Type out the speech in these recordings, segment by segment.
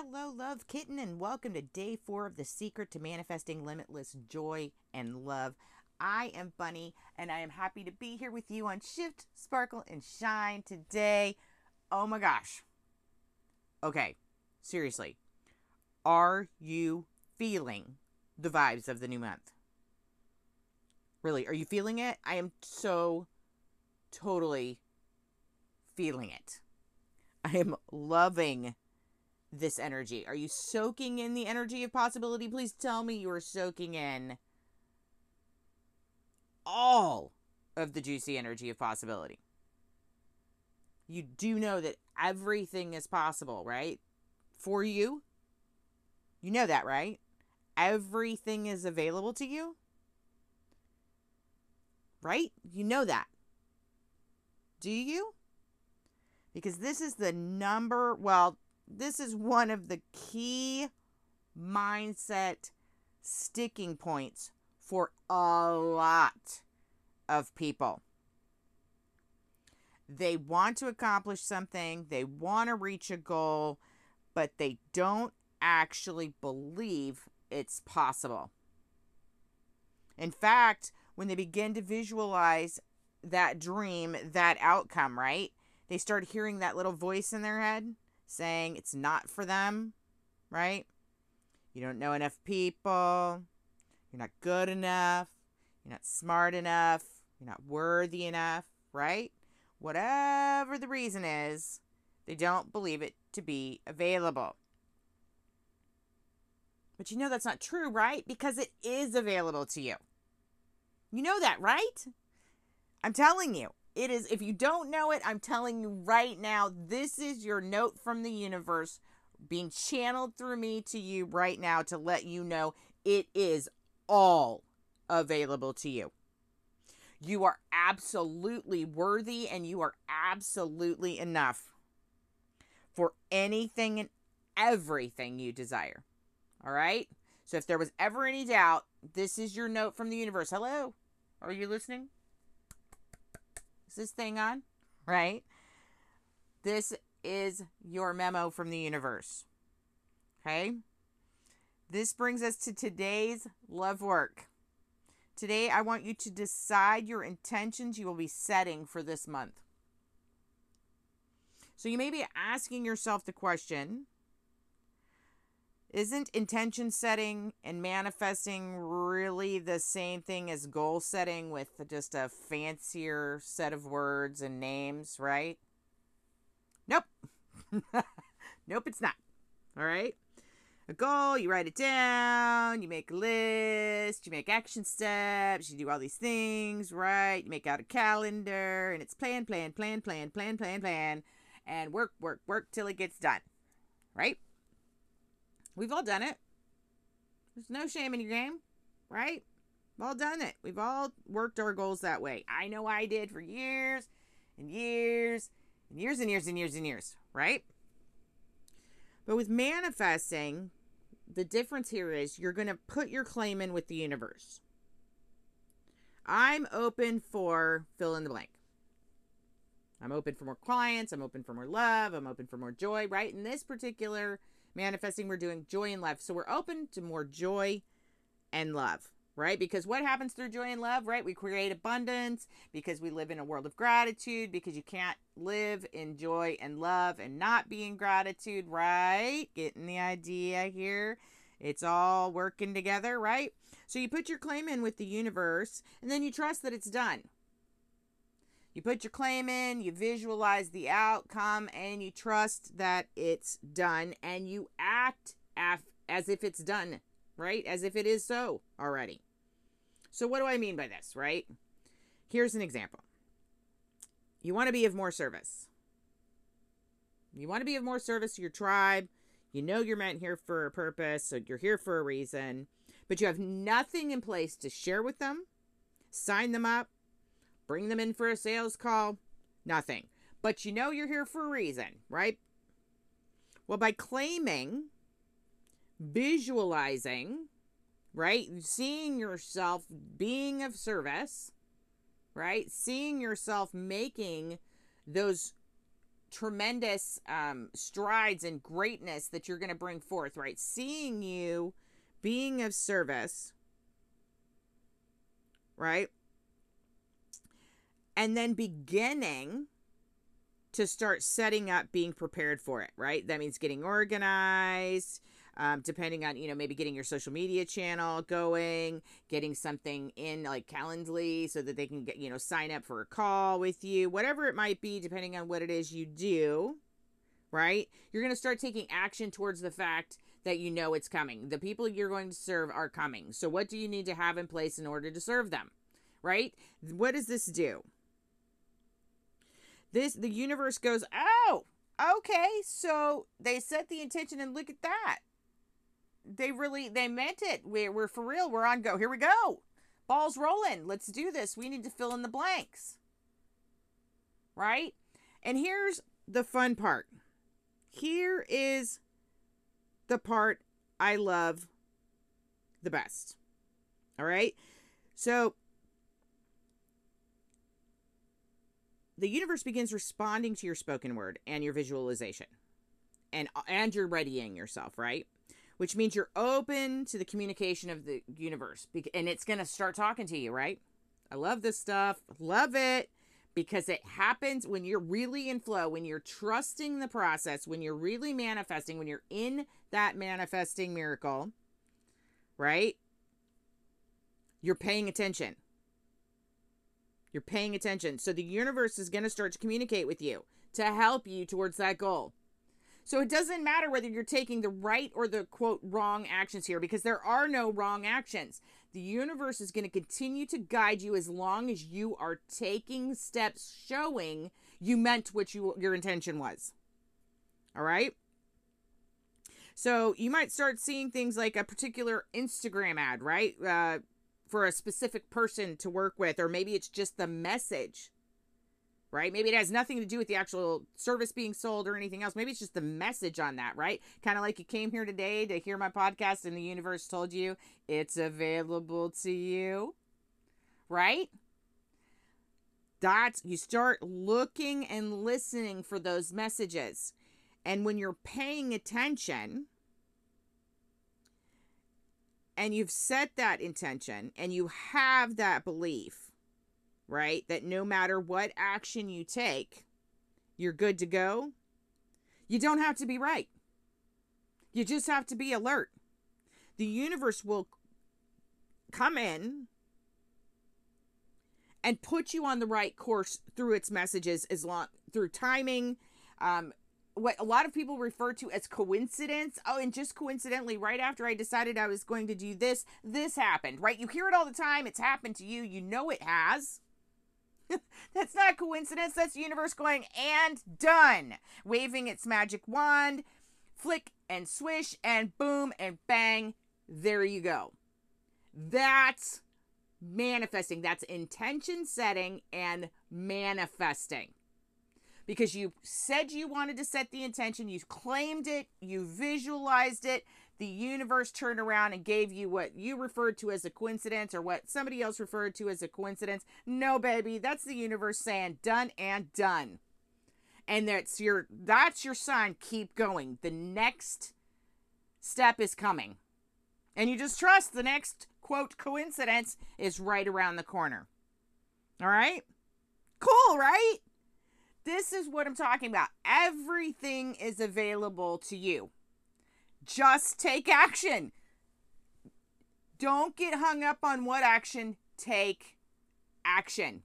Hello, love kitten, and welcome to day four of the secret to manifesting limitless joy and love. I am Bunny, and I am happy to be here with you on Shift, Sparkle, and Shine today. Oh my gosh. Okay, seriously. Are you feeling the vibes of the new month? Really, are you feeling it? I am so totally feeling it. I am loving this energy? Are you soaking in the energy of possibility? Please tell me you are soaking in all of the juicy energy of possibility. You do know that everything is possible, right? For you. You know that, right? Everything is available to you. Right? You know that. Do you? Because this is the number, well, this is one of the key mindset sticking points for a lot of people. They want to accomplish something, they want to reach a goal, but they don't actually believe it's possible. In fact, when they begin to visualize that dream, that outcome, right? They start hearing that little voice in their head saying it's not for them, right? You don't know enough people. You're not good enough. You're not smart enough. You're not worthy enough, right? Whatever the reason is, they don't believe it to be available. But you know that's not true, right? Because it is available to you. You know that, right? I'm telling you. It is, if you don't know it, I'm telling you right now, this is your note from the universe being channeled through me to you right now to let you know it is all available to you. You are absolutely worthy and you are absolutely enough for anything and everything you desire. All right? So if there was ever any doubt, this is your note from the universe. Hello? Are you listening? Is this thing on? Right? This is your memo from the universe. Okay? This brings us to today's love work. Today, I want you to decide your intentions you will be setting for this month. So, you may be asking yourself the question isn't intention setting and manifesting really the same thing as goal setting with just a fancier set of words and names, right? Nope. nope, it's not. All right. A goal, you write it down, you make a list, you make action steps, you do all these things, right? You make out a calendar, and it's plan, plan, plan, plan, plan, plan, plan, and work, work, work till it gets done, right? We've all done it. There's no shame in your game, right? We've all done it. We've all worked our goals that way. I know I did for years and years and years and years and years and years, right? But with manifesting, the difference here is you're going to put your claim in with the universe. I'm open for fill in the blank. I'm open for more clients. I'm open for more love. I'm open for more joy, right? In this particular manifesting, we're doing joy and love. So we're open to more joy and love, right? Because what happens through joy and love, right? We create abundance because we live in a world of gratitude, because you can't live in joy and love and not be in gratitude, right? Getting the idea here. It's all working together, right? So you put your claim in with the universe and then you trust that it's done. You put your claim in, you visualize the outcome, and you trust that it's done, and you act af- as if it's done, right? As if it is so already. So, what do I mean by this, right? Here's an example you want to be of more service. You want to be of more service to your tribe. You know you're meant here for a purpose, so you're here for a reason, but you have nothing in place to share with them, sign them up, bring them in for a sales call, nothing. But you know you're here for a reason, right? Well, by claiming, visualizing, right? Seeing yourself being of service, right? Seeing yourself making those tremendous um, strides and greatness that you're going to bring forth, right? Seeing you being of service, right? And then beginning to start setting up being prepared for it, right? That means getting organized, um, depending on, you know, maybe getting your social media channel going, getting something in like Calendly so that they can get, you know, sign up for a call with you, whatever it might be, depending on what it is you do, right? You're going to start taking action towards the fact that you know it's coming. The people you're going to serve are coming. So, what do you need to have in place in order to serve them, right? What does this do? This, the universe goes, oh, okay, so they set the intention and look at that they really they meant it. We're, we're for real. We're on go. Here we go. Balls rolling. Let's do this. We need to fill in the blanks. Right? And here's the fun part. Here is the part I love the best. All right? So the universe begins responding to your spoken word and your visualization. And and you're readying yourself, right? which means you're open to the communication of the universe and it's going to start talking to you, right? I love this stuff. Love it because it happens when you're really in flow, when you're trusting the process, when you're really manifesting, when you're in that manifesting miracle, right? You're paying attention. You're paying attention. So the universe is going to start to communicate with you to help you towards that goal. So it doesn't matter whether you're taking the right or the quote wrong actions here because there are no wrong actions. The universe is going to continue to guide you as long as you are taking steps showing you meant what you your intention was. All right? So you might start seeing things like a particular Instagram ad, right? Uh, for a specific person to work with, or maybe it's just the message right? Maybe it has nothing to do with the actual service being sold or anything else. Maybe it's just the message on that, right? Kind of like you came here today to hear my podcast and the universe told you it's available to you, right? That's you start looking and listening for those messages. And when you're paying attention, and you've set that intention and you have that belief right? That no matter what action you take, you're good to go. You don't have to be right. You just have to be alert. The universe will come in and put you on the right course through its messages as long through timing um, what a lot of people refer to as coincidence. Oh, and just coincidentally, right after I decided I was going to do this, this happened, right? You hear it all the time. It's happened to you. You know it has. That's not coincidence. That's the universe going and done. Waving its magic wand, flick and swish and boom and bang. There you go. That's manifesting. That's intention setting and manifesting. Because you said you wanted to set the intention, you claimed it, you visualized it, the universe turned around and gave you what you referred to as a coincidence or what somebody else referred to as a coincidence. No, baby, that's the universe saying done and done. And that's your that's your sign. Keep going. The next step is coming. And you just trust the next quote coincidence is right around the corner. All right? Cool, right? This is what I'm talking about. Everything is available to you. Just take action. Don't get hung up on what action, take action.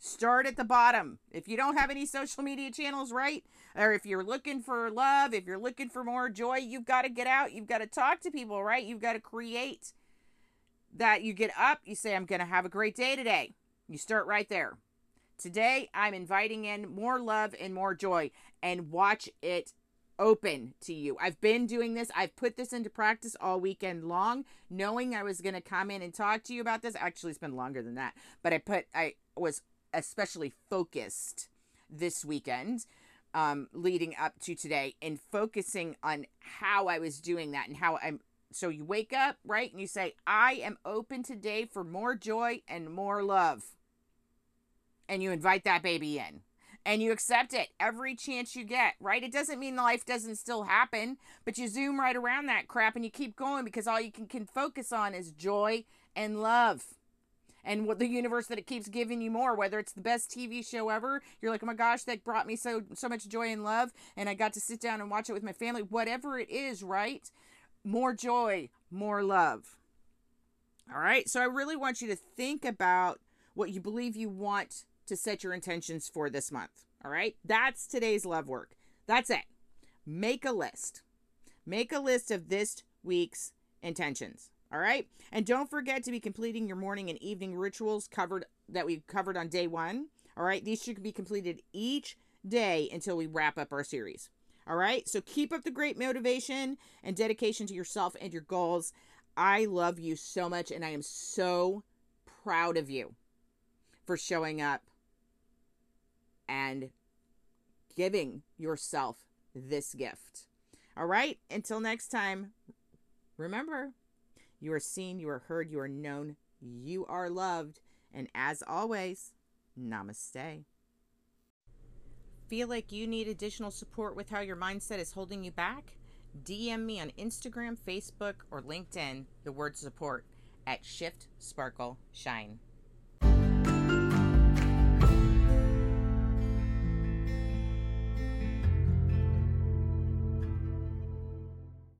Start at the bottom. If you don't have any social media channels, right? Or if you're looking for love, if you're looking for more joy, you've got to get out. You've got to talk to people, right? You've got to create that. You get up, you say, I'm going to have a great day today. You start right there. Today, I'm inviting in more love and more joy and watch it open to you. I've been doing this. I've put this into practice all weekend long, knowing I was going to come in and talk to you about this. Actually, it's been longer than that, but I put I was especially focused this weekend um leading up to today and focusing on how I was doing that and how I'm so you wake up, right? And you say, "I am open today for more joy and more love." And you invite that baby in and you accept it every chance you get, right? It doesn't mean life doesn't still happen, but you zoom right around that crap and you keep going because all you can, can focus on is joy and love. And what the universe that it keeps giving you more, whether it's the best TV show ever, you're like, oh my gosh, that brought me so so much joy and love, and I got to sit down and watch it with my family. Whatever it is, right? More joy, more love. All right. So I really want you to think about what you believe you want to set your intentions for this month. All right. That's today's love work. That's it. Make a list. Make a list of this week's intentions. All right. And don't forget to be completing your morning and evening rituals covered that we covered on day one. All right. These should be completed each day until we wrap up our series. All right. So keep up the great motivation and dedication to yourself and your goals. I love you so much and I am so proud of you for showing up and giving yourself this gift. All right, until next time, remember you are seen, you are heard, you are known, you are loved, and as always, namaste. Feel like you need additional support with how your mindset is holding you back? DM me on Instagram, Facebook, or LinkedIn the word support at Shift Sparkle Shine.